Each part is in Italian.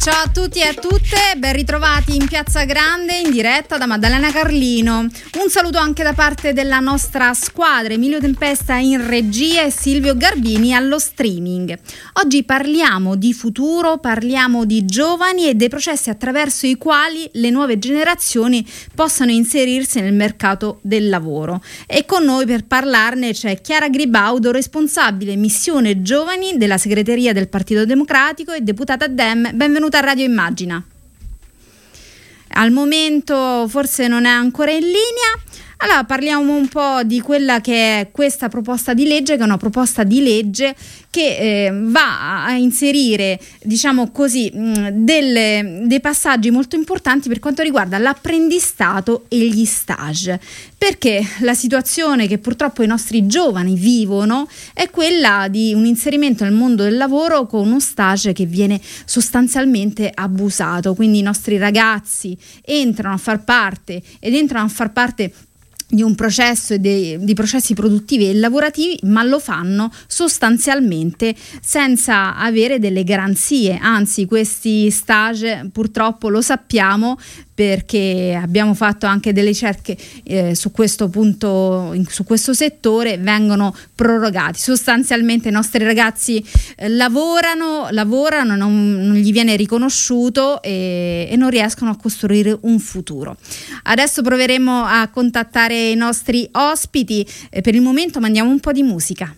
Ciao a tutti e a tutte, ben ritrovati in Piazza Grande in diretta da Maddalena Carlino. Un saluto anche da parte della nostra squadra, Emilio Tempesta in regia e Silvio Garbini allo streaming. Oggi parliamo di futuro, parliamo di giovani e dei processi attraverso i quali le nuove generazioni possano inserirsi nel mercato del lavoro. E con noi per parlarne c'è Chiara Gribaudo, responsabile missione giovani della segreteria del Partito Democratico e deputata DEM. Benvenuta a Radio Immagina. Al momento forse non è ancora in linea. Allora parliamo un po' di quella che è questa proposta di legge, che è una proposta di legge che eh, va a inserire, diciamo così, mh, delle, dei passaggi molto importanti per quanto riguarda l'apprendistato e gli stage. Perché la situazione che purtroppo i nostri giovani vivono è quella di un inserimento nel mondo del lavoro con uno stage che viene sostanzialmente abusato. Quindi i nostri ragazzi entrano a far parte ed entrano a far parte di un processo e dei, di processi produttivi e lavorativi, ma lo fanno sostanzialmente senza avere delle garanzie. Anzi, questi stage purtroppo lo sappiamo perché abbiamo fatto anche delle ricerche eh, su questo punto, in, su questo settore, vengono prorogati. Sostanzialmente i nostri ragazzi eh, lavorano, lavorano, non, non, gli viene riconosciuto e, e non riescono a costruire un futuro. Adesso proveremo a contattare i nostri ospiti, eh, per il momento mandiamo un po' di musica.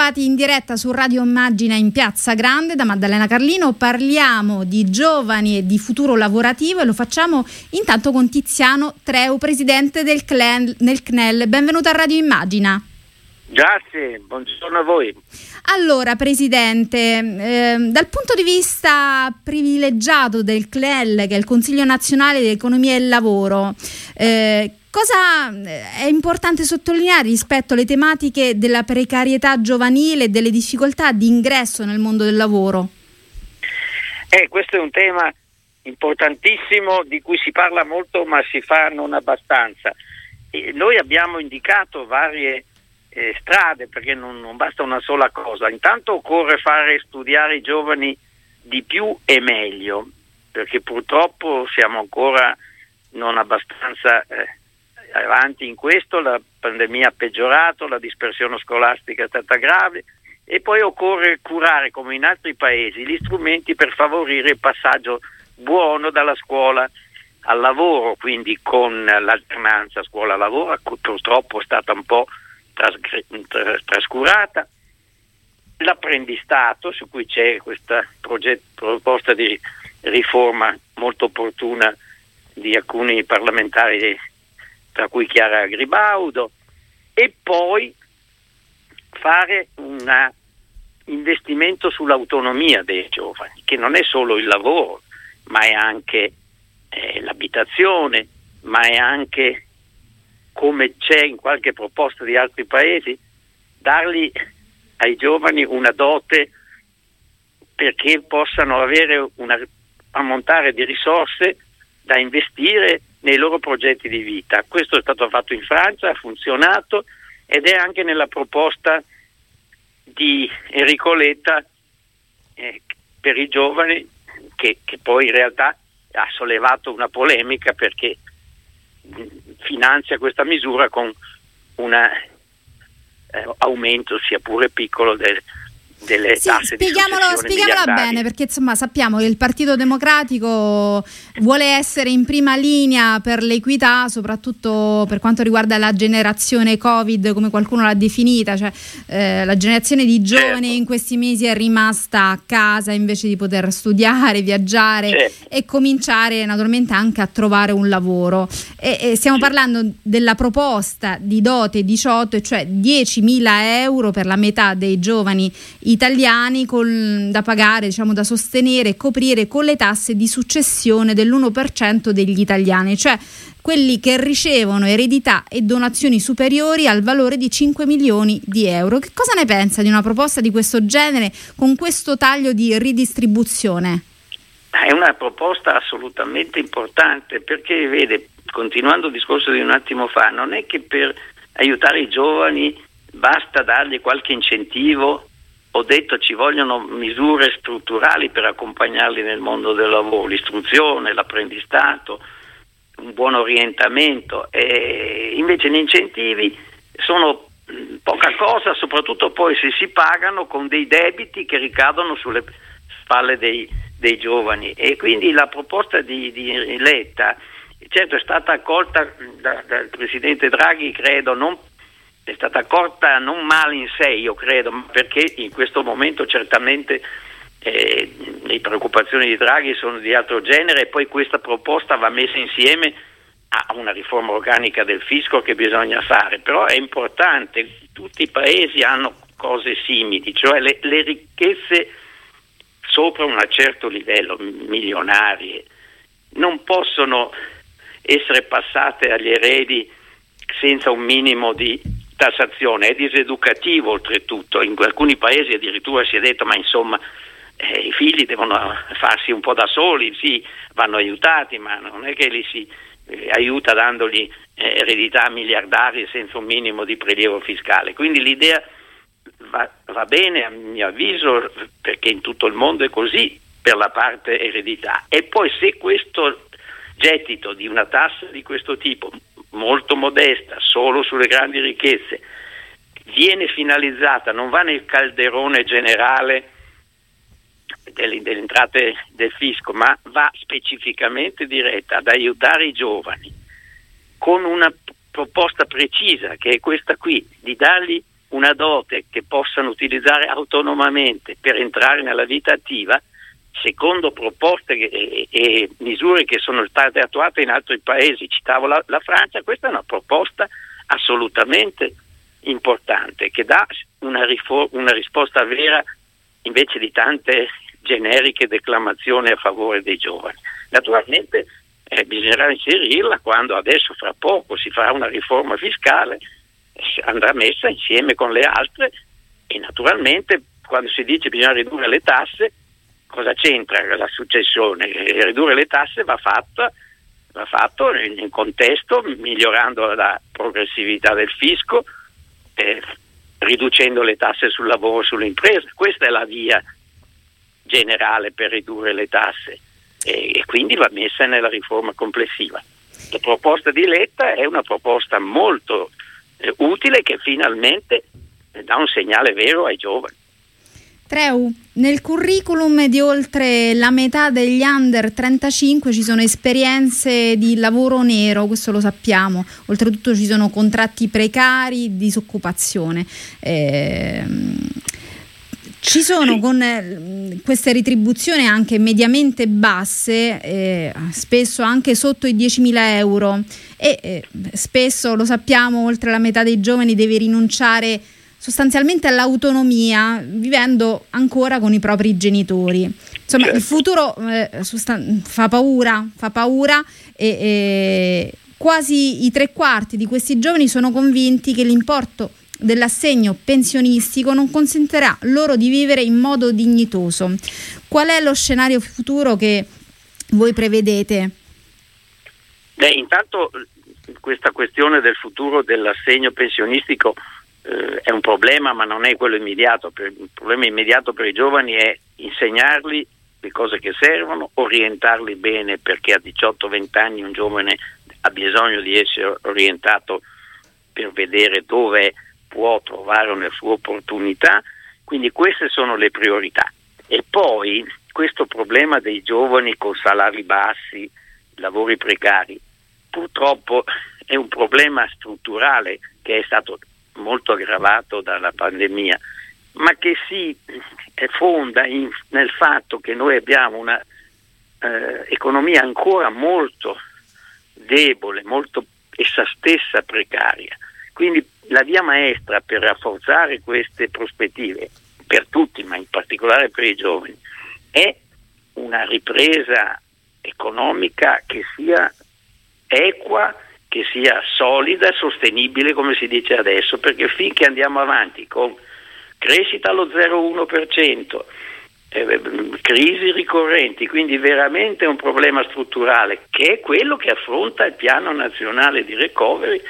Ritrovati in diretta su Radio Immagina in Piazza Grande da Maddalena Carlino. Parliamo di giovani e di futuro lavorativo e lo facciamo intanto con Tiziano Treu, presidente del, CNEL. Benvenuto a Radio Immagina. Grazie, buongiorno a voi. Allora, Presidente, eh, dal punto di vista privilegiato del CLEL, che è il Consiglio Nazionale di Economia e Lavoro, eh, Cosa eh, è importante sottolineare rispetto alle tematiche della precarietà giovanile e delle difficoltà di ingresso nel mondo del lavoro? Eh, questo è un tema importantissimo di cui si parla molto ma si fa non abbastanza. E noi abbiamo indicato varie eh, strade perché non, non basta una sola cosa. Intanto occorre fare studiare i giovani di più e meglio perché purtroppo siamo ancora non abbastanza eh, avanti in questo, la pandemia ha peggiorato, la dispersione scolastica è stata grave e poi occorre curare come in altri paesi gli strumenti per favorire il passaggio buono dalla scuola al lavoro, quindi con l'alternanza scuola-lavoro, purtroppo è stata un po' trascurata, l'apprendistato su cui c'è questa proget- proposta di riforma molto opportuna di alcuni parlamentari tra cui Chiara Gribaudo, e poi fare un investimento sull'autonomia dei giovani, che non è solo il lavoro, ma è anche eh, l'abitazione, ma è anche, come c'è in qualche proposta di altri paesi, dargli ai giovani una dote perché possano avere un ammontare di risorse da investire nei loro progetti di vita. Questo è stato fatto in Francia, ha funzionato ed è anche nella proposta di Enrico Letta eh, per i giovani che, che, poi in realtà ha sollevato una polemica perché finanzia questa misura con un eh, aumento sia pure piccolo del, delle sì, tasse spieghiamolo, spieghiamola bene perché insomma sappiamo che il Partito Democratico vuole essere in prima linea per l'equità soprattutto per quanto riguarda la generazione Covid come qualcuno l'ha definita cioè eh, la generazione di giovani certo. in questi mesi è rimasta a casa invece di poter studiare, viaggiare certo. e cominciare naturalmente anche a trovare un lavoro e, e stiamo sì. parlando della proposta di dote 18 cioè 10.000 euro per la metà dei giovani italiani col, da pagare, diciamo, da sostenere e coprire con le tasse di successione dell'1% degli italiani, cioè quelli che ricevono eredità e donazioni superiori al valore di 5 milioni di euro. Che cosa ne pensa di una proposta di questo genere con questo taglio di ridistribuzione? È una proposta assolutamente importante perché, vede, continuando il discorso di un attimo fa, non è che per aiutare i giovani basta dargli qualche incentivo ho detto ci vogliono misure strutturali per accompagnarli nel mondo del lavoro, l'istruzione, l'apprendistato, un buon orientamento. E invece gli incentivi sono poca cosa, soprattutto poi se si pagano con dei debiti che ricadono sulle spalle dei, dei giovani. E quindi la proposta di, di Letta, certo è stata accolta da, dal Presidente Draghi, credo, non è stata accolta non male in sé, io credo, perché in questo momento certamente eh, le preoccupazioni di Draghi sono di altro genere e poi questa proposta va messa insieme a una riforma organica del fisco che bisogna fare, però è importante, tutti i paesi hanno cose simili, cioè le, le ricchezze sopra un certo livello, milionarie, non possono essere passate agli eredi senza un minimo di tassazione, è diseducativo oltretutto, in alcuni paesi addirittura si è detto ma insomma eh, i figli devono farsi un po' da soli, sì, vanno aiutati, ma non è che li si eh, aiuta dandogli eh, eredità miliardarie senza un minimo di prelievo fiscale. Quindi l'idea va, va bene a mio avviso perché in tutto il mondo è così per la parte eredità e poi se questo gettito di una tassa di questo tipo molto modesta, solo sulle grandi ricchezze, viene finalizzata, non va nel calderone generale delle, delle entrate del fisco, ma va specificamente diretta ad aiutare i giovani con una proposta precisa che è questa qui, di dargli una dote che possano utilizzare autonomamente per entrare nella vita attiva secondo proposte e, e, misure che sono state attuate in altri paesi, citavo la, la Francia, questa è una proposta assolutamente importante che dà una, rifor- una risposta vera invece di tante generiche declamazioni a favore dei giovani. Naturalmente eh, bisognerà inserirla quando adesso fra poco si farà una riforma fiscale, andrà messa insieme con le altre e naturalmente quando si dice bisogna ridurre le tasse cosa c'entra la successione? Ridurre le tasse va, fatta, va fatto in contesto migliorando la progressività del fisco, eh, riducendo le tasse sul lavoro e sulle imprese. Questa è la via generale per ridurre le tasse e, e quindi va messa nella riforma complessiva. La proposta di Letta è una proposta molto eh, utile che finalmente dà un segnale vero ai giovani. Treu, nel curriculum di oltre la metà degli under 35 ci sono esperienze di lavoro nero, questo lo sappiamo, oltretutto ci sono contratti precari, disoccupazione. Eh, ci sono con eh, queste retribuzioni anche mediamente basse, eh, spesso anche sotto i 10.000 euro. E eh, spesso, lo sappiamo, oltre la metà dei giovani deve rinunciare sostanzialmente all'autonomia vivendo ancora con i propri genitori. Insomma, certo. il futuro eh, sustan- fa paura, fa paura e, e quasi i tre quarti di questi giovani sono convinti che l'importo dell'assegno pensionistico non consentirà loro di vivere in modo dignitoso. Qual è lo scenario futuro che voi prevedete? Beh, intanto questa questione del futuro dell'assegno pensionistico eh, è un problema, ma non è quello immediato. Il problema immediato per i giovani è insegnargli le cose che servono, orientarli bene perché a 18-20 anni un giovane ha bisogno di essere orientato per vedere dove può trovare una sua opportunità. Quindi queste sono le priorità. E poi questo problema dei giovani con salari bassi, lavori precari, purtroppo è un problema strutturale che è stato molto aggravato dalla pandemia, ma che si fonda in, nel fatto che noi abbiamo un'economia eh, ancora molto debole, molto essa stessa precaria. Quindi la via maestra per rafforzare queste prospettive, per tutti, ma in particolare per i giovani, è una ripresa economica che sia equa, che sia solida, sostenibile come si dice adesso, perché finché andiamo avanti con crescita allo 0,1%, eh, crisi ricorrenti, quindi veramente un problema strutturale che è quello che affronta il piano nazionale di recovery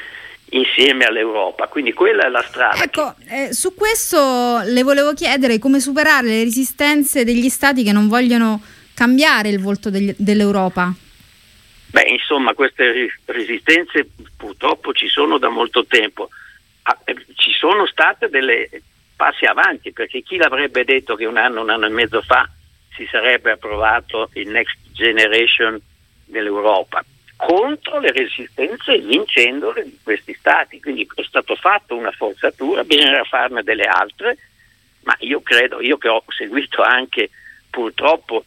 insieme all'Europa. Quindi quella è la strada. Ecco, che... eh, su questo le volevo chiedere come superare le resistenze degli stati che non vogliono cambiare il volto degli, dell'Europa. Beh, insomma, queste resistenze purtroppo ci sono da molto tempo. Ah, eh, ci sono state delle passi avanti, perché chi l'avrebbe detto che un anno, un anno e mezzo fa si sarebbe approvato il Next Generation dell'Europa contro le resistenze vincendole di questi stati. Quindi è stato fatto una forzatura, bisognerà farne delle altre, ma io credo, io che ho seguito anche purtroppo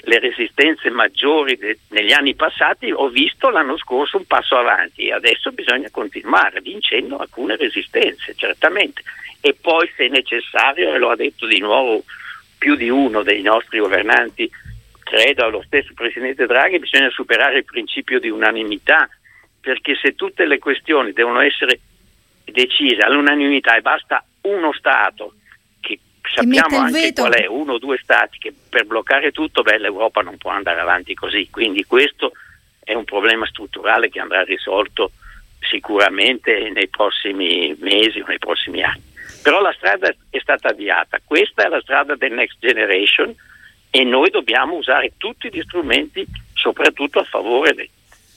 le resistenze maggiori de- negli anni passati, ho visto l'anno scorso un passo avanti. E adesso bisogna continuare vincendo alcune resistenze, certamente. E poi se necessario, e lo ha detto di nuovo più di uno dei nostri governanti, credo lo stesso Presidente Draghi, bisogna superare il principio di unanimità, perché se tutte le questioni devono essere decise all'unanimità e basta uno Stato, sappiamo anche qual è, uno o due Stati, che per bloccare tutto, beh, l'Europa non può andare avanti così. Quindi questo è un problema strutturale che andrà risolto sicuramente nei prossimi mesi o nei prossimi anni. Però la strada è stata avviata, questa è la strada del Next Generation e noi dobbiamo usare tutti gli strumenti, soprattutto a favore di,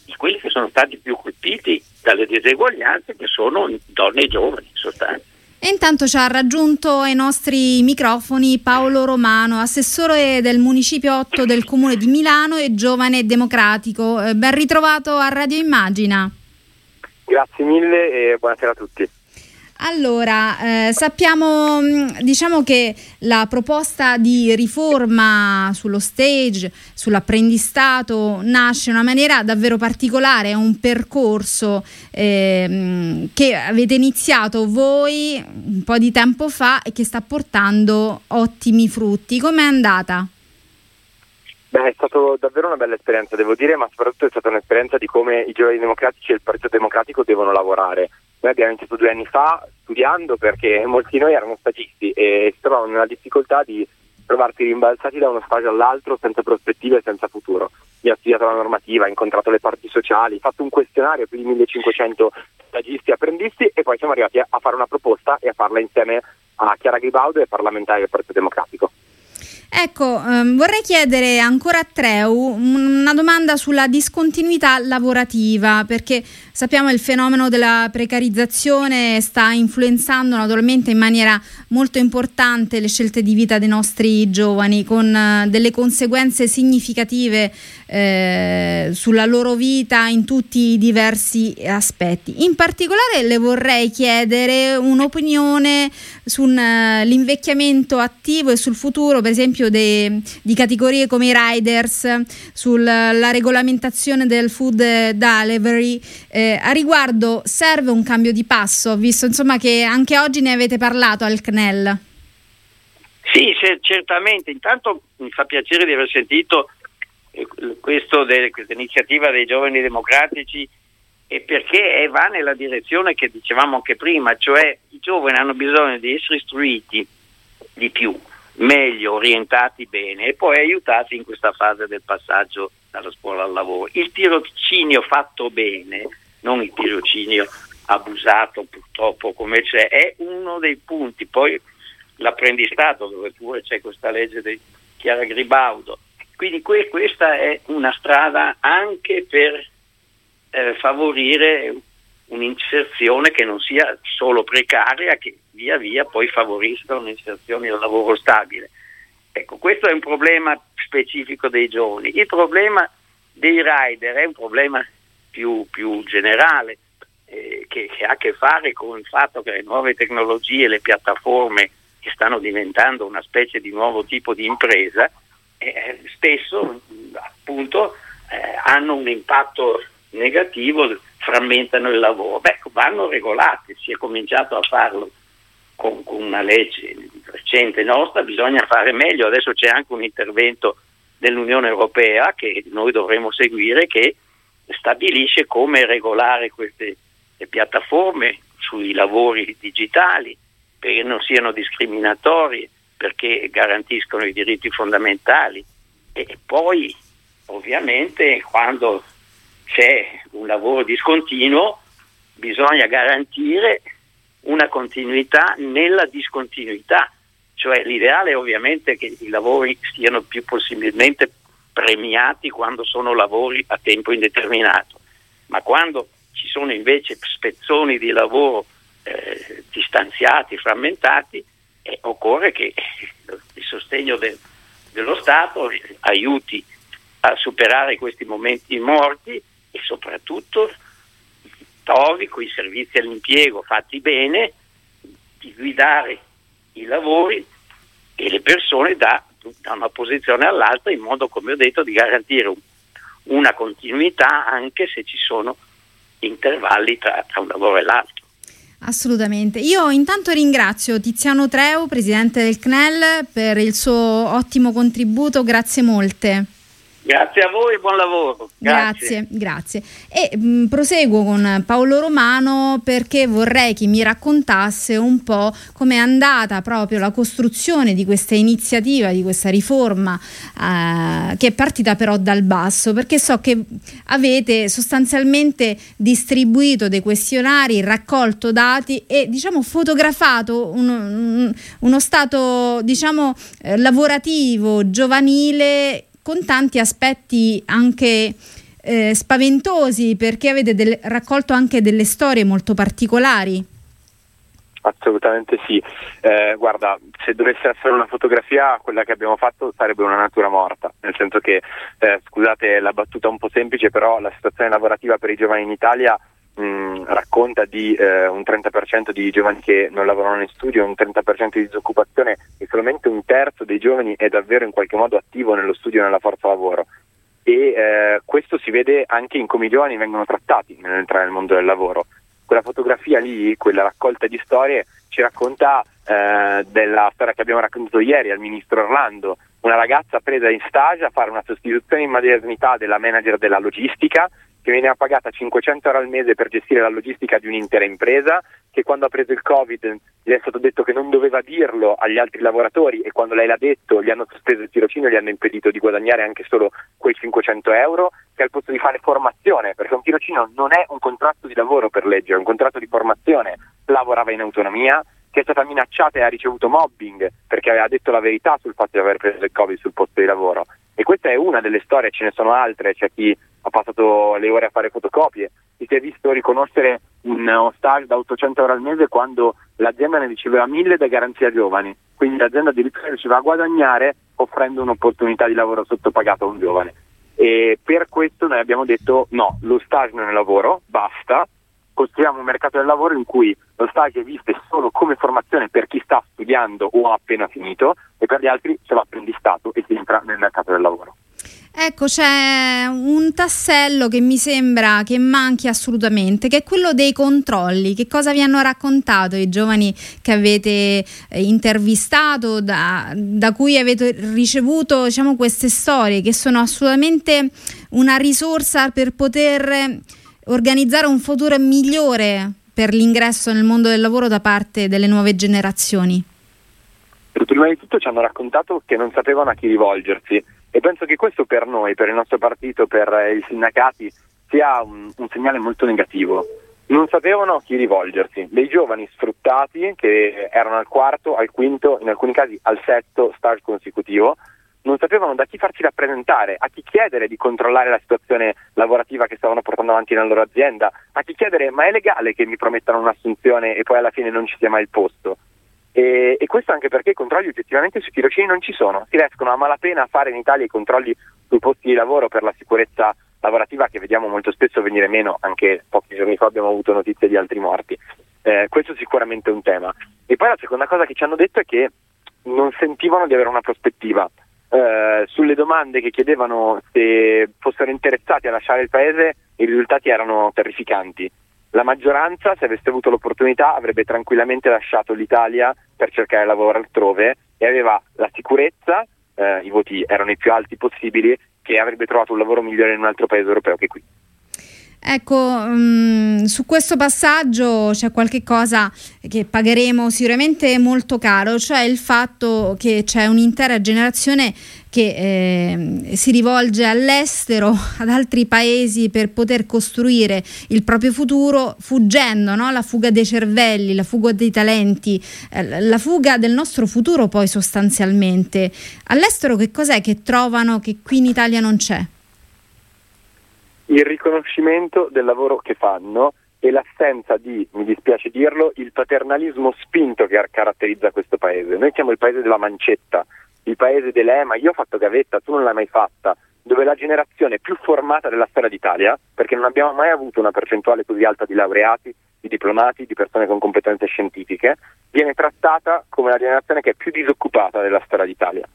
di quelli che sono stati più colpiti dalle diseguaglianze, che sono donne e giovani in sostanza. E intanto ci ha raggiunto ai nostri microfoni Paolo Romano, assessore del Municipio 8 del Comune di Milano e giovane democratico. Eh, ben ritrovato a Radio Immagina. Grazie mille e buonasera a tutti. Allora, eh, sappiamo mm, diciamo che la proposta di riforma sullo stage, sull'apprendistato, nasce in una maniera davvero particolare, è un percorso eh, che avete iniziato voi un po' di tempo fa e che sta portando ottimi frutti. Com'è andata? Stata davvero una bella esperienza, devo dire, ma soprattutto è stata un'esperienza di come i giovani democratici e il Partito Democratico devono lavorare noi abbiamo iniziato due anni fa studiando perché molti di noi erano stagisti e si trovavano nella difficoltà di trovarsi rimbalzati da uno stage all'altro senza prospettive e senza futuro. Io ho studiato la normativa, ho incontrato le parti sociali, ho fatto un questionario a più di 1500 stagisti e apprendisti e poi siamo arrivati a fare una proposta e a farla insieme a Chiara Gribaudo e ai parlamentari del Partito Democratico. Ecco, ehm, vorrei chiedere ancora a Treu una domanda sulla discontinuità lavorativa, perché sappiamo che il fenomeno della precarizzazione sta influenzando naturalmente in maniera molto importante le scelte di vita dei nostri giovani, con eh, delle conseguenze significative eh, sulla loro vita in tutti i diversi aspetti. In particolare le vorrei chiedere un'opinione sull'invecchiamento attivo e sul futuro, per esempio, de, di categorie come i riders, sulla regolamentazione del food delivery. Eh, a riguardo serve un cambio di passo, visto insomma che anche oggi ne avete parlato al CNEL. Sì, certamente. Intanto mi fa piacere di aver sentito eh, de, questa iniziativa dei giovani democratici e perché va nella direzione che dicevamo anche prima, cioè i giovani hanno bisogno di essere istruiti di più, meglio, orientati bene e poi aiutati in questa fase del passaggio dalla scuola al lavoro. Il tirocinio fatto bene, non il tirocinio abusato purtroppo come c'è, è uno dei punti. Poi l'apprendistato, dove pure c'è questa legge di Chiara Gribaudo. Quindi que- questa è una strada anche per eh, favorire un'inserzione che non sia solo precaria, che via via poi favorisca un'inserzione al lavoro stabile. Ecco, questo è un problema specifico dei giovani. Il problema dei rider è un problema più, più generale eh, che, che, ha a che fare con il fatto che le nuove tecnologie, le piattaforme che stanno diventando una specie di nuovo tipo di impresa, eh, spesso appunto eh, hanno un impatto negativo, frammentano il lavoro. Beh, vanno regolati, si è cominciato a farlo con, con una legge recente nostra, bisogna fare meglio, adesso c'è anche un intervento dell'Unione Europea che noi dovremo seguire che stabilisce come regolare queste piattaforme sui lavori digitali perché non siano discriminatori, perché garantiscono i diritti fondamentali. E poi ovviamente quando c'è un lavoro discontinuo bisogna garantire una continuità nella discontinuità, cioè l'ideale è ovviamente che i lavori siano più possibilmente premiati quando sono lavori a tempo indeterminato, ma quando ci sono invece spezzoni di lavoro eh, distanziati, frammentati, eh, occorre che il sostegno de, dello Stato aiuti a superare questi momenti morti e soprattutto trovi con i servizi all'impiego fatti bene di guidare i lavori e le persone da, da una posizione all'altra in modo, come ho detto, di garantire un, una continuità anche se ci sono intervalli tra, tra un lavoro e l'altro. Assolutamente. Io intanto ringrazio Tiziano Treu, presidente del CNEL, per il suo ottimo contributo, grazie molte. Grazie a voi, buon lavoro. Grazie, grazie. grazie. E mh, proseguo con Paolo Romano perché vorrei che mi raccontasse un po' com'è andata proprio la costruzione di questa iniziativa, di questa riforma eh, che è partita però dal basso, perché so che avete sostanzialmente distribuito dei questionari, raccolto dati e diciamo fotografato uno, uno stato diciamo eh, lavorativo, giovanile con tanti aspetti anche eh, spaventosi perché avete del, raccolto anche delle storie molto particolari. Assolutamente sì. Eh, guarda, se dovesse essere una fotografia, quella che abbiamo fatto sarebbe una natura morta, nel senso che, eh, scusate la battuta un po' semplice, però la situazione lavorativa per i giovani in Italia mh, racconta di eh, un 30% di giovani che non lavorano in studio, un 30% di disoccupazione e solamente un terzo dei giovani è davvero in qualche modo attivo nello studio e nella forza lavoro. E eh, questo si vede anche in come i giovani vengono trattati nell'entrare nel mondo del lavoro. Quella fotografia lì, quella raccolta di storie, ci racconta eh, della storia che abbiamo raccontato ieri al ministro Orlando, una ragazza presa in stage a fare una sostituzione in maternità della manager della logistica che veniva pagata 500 euro al mese per gestire la logistica di un'intera impresa, che quando ha preso il Covid gli è stato detto che non doveva dirlo agli altri lavoratori e quando lei l'ha detto gli hanno sospeso il tirocinio e gli hanno impedito di guadagnare anche solo quei 500 euro, che al posto di fare formazione, perché un tirocinio non è un contratto di lavoro per legge, è un contratto di formazione, lavorava in autonomia, che è stata minacciata e ha ricevuto mobbing perché aveva detto la verità sul fatto di aver preso il Covid sul posto di lavoro. E questa è una delle storie, ce ne sono altre, c'è chi ha passato le ore a fare fotocopie, chi si è visto riconoscere un stage da 800 euro al mese quando l'azienda ne riceveva 1000 da garanzia giovani, quindi l'azienda addirittura riusciva a guadagnare offrendo un'opportunità di lavoro sottopagato a un giovane. E per questo noi abbiamo detto no, lo stage non è lavoro, basta, costruiamo un mercato del lavoro in cui lo stage esiste solo come formazione per chi sta studiando o ha appena finito e per gli altri c'è l'apprendistato e si entra nel mercato del lavoro. Ecco, c'è un tassello che mi sembra che manchi assolutamente, che è quello dei controlli. Che cosa vi hanno raccontato i giovani che avete eh, intervistato, da, da cui avete ricevuto diciamo, queste storie, che sono assolutamente una risorsa per poter organizzare un futuro migliore per l'ingresso nel mondo del lavoro da parte delle nuove generazioni? Prima di tutto ci hanno raccontato che non sapevano a chi rivolgersi e penso che questo per noi, per il nostro partito, per eh, i sindacati sia un, un segnale molto negativo. Non sapevano a chi rivolgersi, dei giovani sfruttati che erano al quarto, al quinto, in alcuni casi al sesto stage consecutivo, non sapevano da chi farsi rappresentare, a chi chiedere di controllare la situazione lavorativa che stavano portando avanti nella loro azienda, a chi chiedere ma è legale che mi promettano un'assunzione e poi alla fine non ci sia mai il posto. E, e questo anche perché i controlli oggettivamente sui tirocini non ci sono, si riescono a malapena a fare in Italia i controlli sui posti di lavoro per la sicurezza lavorativa che vediamo molto spesso venire meno, anche pochi giorni fa abbiamo avuto notizie di altri morti. Eh, questo sicuramente è un tema. E poi la seconda cosa che ci hanno detto è che non sentivano di avere una prospettiva. Eh, sulle domande che chiedevano se fossero interessati a lasciare il paese, i risultati erano terrificanti. La maggioranza, se avesse avuto l'opportunità, avrebbe tranquillamente lasciato l'Italia per cercare lavoro altrove e aveva la sicurezza, eh, i voti erano i più alti possibili, che avrebbe trovato un lavoro migliore in un altro paese europeo che qui. Ecco, um, su questo passaggio c'è qualche cosa che pagheremo sicuramente molto caro, cioè il fatto che c'è un'intera generazione che eh, si rivolge all'estero, ad altri paesi per poter costruire il proprio futuro, fuggendo no? la fuga dei cervelli, la fuga dei talenti, eh, la fuga del nostro futuro poi sostanzialmente. All'estero che cos'è che trovano che qui in Italia non c'è? Il riconoscimento del lavoro che fanno e l'assenza di, mi dispiace dirlo, il paternalismo spinto che caratterizza questo paese. Noi siamo il paese della mancetta, il paese dell'EMA, io ho fatto gavetta, tu non l'hai mai fatta, dove la generazione più formata della storia d'Italia, perché non abbiamo mai avuto una percentuale così alta di laureati, di diplomati, di persone con competenze scientifiche, viene trattata come la generazione che è più disoccupata della storia d'Italia.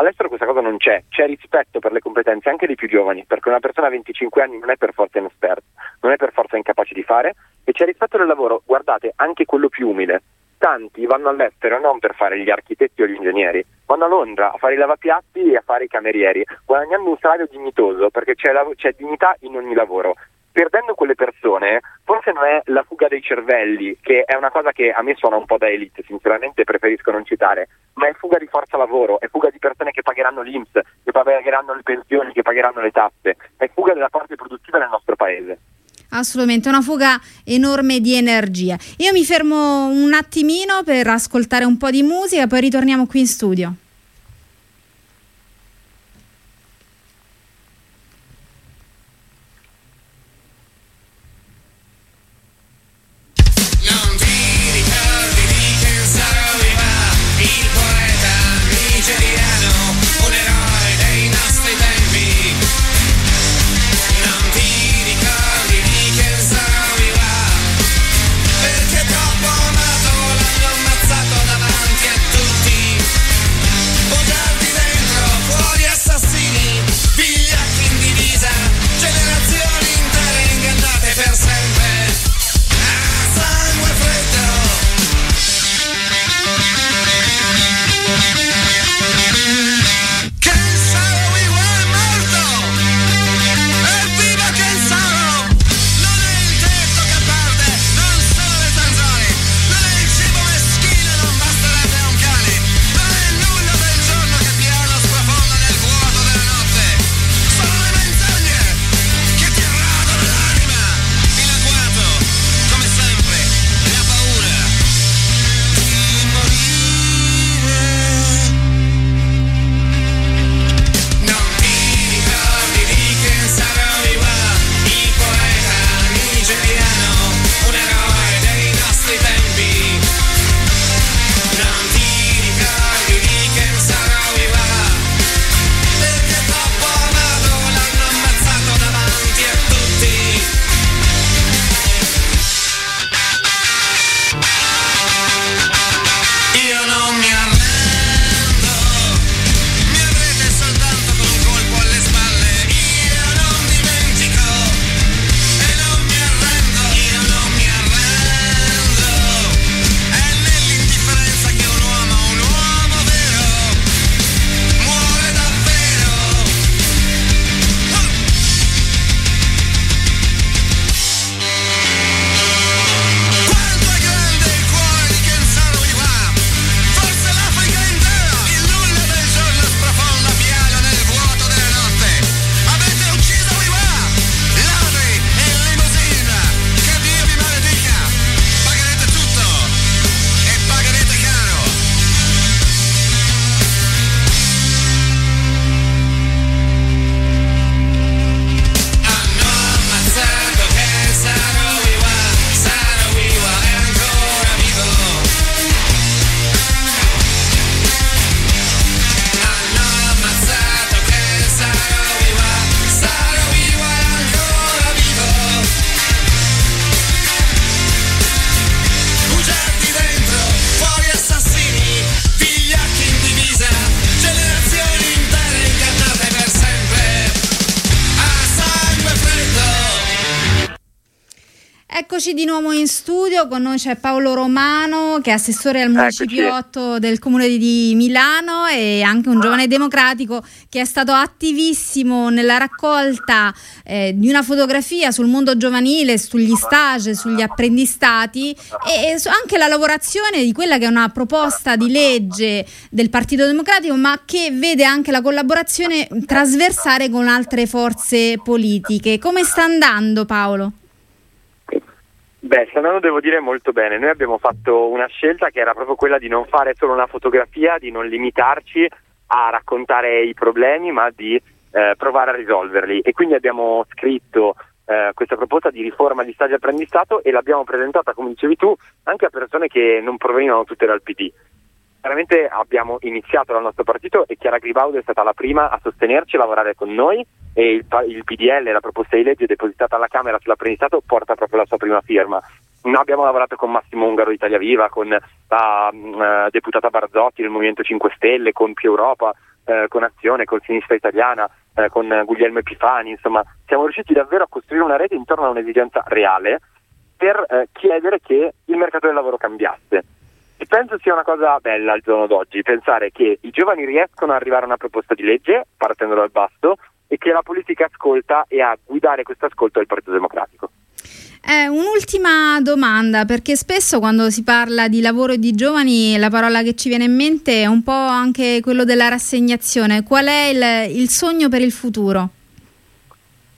All'estero questa cosa non c'è, c'è rispetto per le competenze anche dei più giovani, perché una persona a 25 anni non è per forza inesperta, non è per forza incapace di fare, e c'è rispetto del lavoro, guardate, anche quello più umile. Tanti vanno all'estero non per fare gli architetti o gli ingegneri, vanno a Londra a fare i lavapiatti e a fare i camerieri, guadagnando un salario dignitoso, perché c'è, la, c'è dignità in ogni lavoro perdendo quelle persone, forse non è la fuga dei cervelli, che è una cosa che a me suona un po' da elite, sinceramente preferisco non citare, ma è fuga di forza lavoro, è fuga di persone che pagheranno l'Inps, che pagheranno le pensioni, che pagheranno le tasse, è fuga della parte produttiva del nostro paese. Assolutamente, una fuga enorme di energia. Io mi fermo un attimino per ascoltare un po' di musica, poi ritorniamo qui in studio. Di nuovo in studio, con noi c'è Paolo Romano che è assessore al municipiotto del comune di Milano e anche un giovane democratico che è stato attivissimo nella raccolta eh, di una fotografia sul mondo giovanile, sugli stage, sugli apprendistati e, e anche la lavorazione di quella che è una proposta di legge del Partito Democratico ma che vede anche la collaborazione trasversale con altre forze politiche. Come sta andando Paolo? Beh, sta andando devo dire molto bene. Noi abbiamo fatto una scelta che era proprio quella di non fare solo una fotografia, di non limitarci a raccontare i problemi, ma di eh, provare a risolverli. E quindi abbiamo scritto eh, questa proposta di riforma di stage apprendistato e l'abbiamo presentata, come dicevi tu, anche a persone che non provenivano tutte dal PD. Chiaramente abbiamo iniziato dal nostro partito e Chiara Gribaudo è stata la prima a sostenerci, a lavorare con noi e il, il PDL, la proposta di legge depositata alla Camera sull'apprendistato porta proprio la sua prima firma. Noi abbiamo lavorato con Massimo Ungaro di Italia Viva, con la uh, deputata Barzotti del Movimento 5 Stelle, con Più Europa, uh, con Azione, con Sinistra Italiana, uh, con Guglielmo Epifani, insomma siamo riusciti davvero a costruire una rete intorno a un'esigenza reale per chiedere che il mercato del lavoro cambiasse. Penso sia una cosa bella al giorno d'oggi pensare che i giovani riescono ad arrivare a una proposta di legge partendo dal basso e che la politica ascolta e a guidare questo ascolto è il Partito Democratico. Eh, un'ultima domanda, perché spesso quando si parla di lavoro e di giovani la parola che ci viene in mente è un po' anche quello della rassegnazione. Qual è il, il sogno per il futuro?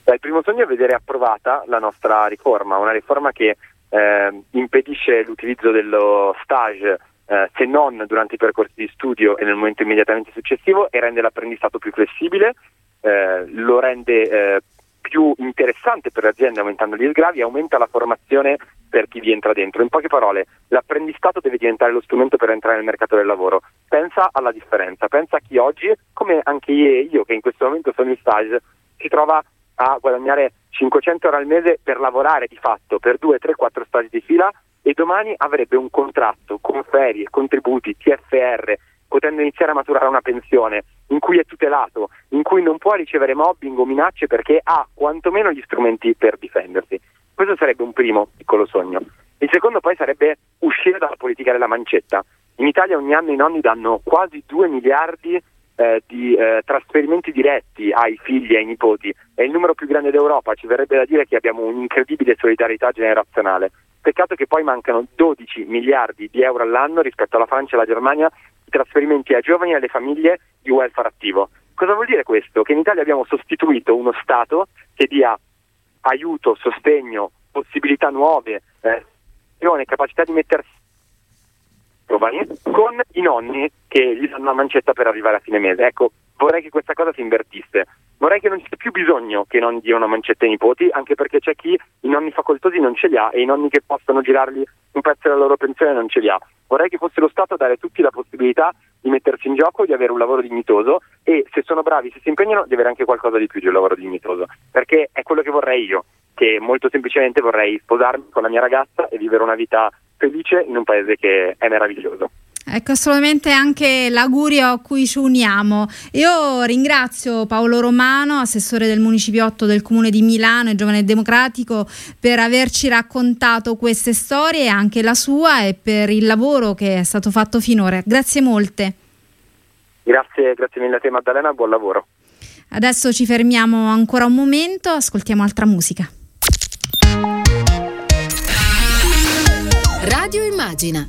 Beh, il primo sogno è vedere approvata la nostra riforma, una riforma che eh, impedisce l'utilizzo dello stage eh, se non durante i percorsi di studio e nel momento immediatamente successivo e rende l'apprendistato più flessibile eh, lo rende eh, più interessante per le aziende aumentando gli sgravi e aumenta la formazione per chi vi entra dentro. In poche parole, l'apprendistato deve diventare lo strumento per entrare nel mercato del lavoro. Pensa alla differenza, pensa a chi oggi, come anche io che in questo momento sono in stage, si trova a guadagnare 500 euro al mese per lavorare di fatto per 2, 3, 4 stage di fila e domani avrebbe un contratto con ferie, contributi, TFR, potendo iniziare a maturare una pensione, in cui è tutelato, in cui non può ricevere mobbing o minacce perché ha quantomeno gli strumenti per difendersi. Questo sarebbe un primo piccolo sogno. Il secondo poi sarebbe uscire dalla politica della mancetta. In Italia ogni anno i nonni danno quasi 2 miliardi eh, di eh, trasferimenti diretti ai figli e ai nipoti. È il numero più grande d'Europa, ci verrebbe da dire che abbiamo un'incredibile solidarietà generazionale. Peccato che poi mancano 12 miliardi di euro all'anno rispetto alla Francia e alla Germania trasferimenti ai giovani e alle famiglie di welfare attivo. Cosa vuol dire questo? Che in Italia abbiamo sostituito uno Stato che dia aiuto, sostegno, possibilità nuove, eh, capacità di mettersi giovani con i nonni che gli danno una mancetta per arrivare a fine mese. Ecco, vorrei che questa cosa si invertisse. Vorrei che non ci sia più bisogno che i nonni diano mancetta ai nipoti, anche perché c'è chi i nonni facoltosi non ce li ha e i nonni che possono girargli un pezzo della loro pensione non ce li ha. Vorrei che fosse lo Stato a dare a tutti la possibilità di mettersi in gioco, di avere un lavoro dignitoso e se sono bravi, se si impegnano, di avere anche qualcosa di più di un lavoro dignitoso. Perché è quello che vorrei io, che molto semplicemente vorrei sposarmi con la mia ragazza e vivere una vita felice in un paese che è meraviglioso. Ecco, assolutamente anche l'augurio a cui ci uniamo. Io ringrazio Paolo Romano, assessore del municipiotto del comune di Milano e giovane democratico, per averci raccontato queste storie, anche la sua, e per il lavoro che è stato fatto finora. Grazie molte. Grazie, grazie mille a te Maddalena, buon lavoro. Adesso ci fermiamo ancora un momento, ascoltiamo altra musica. Radio Immagina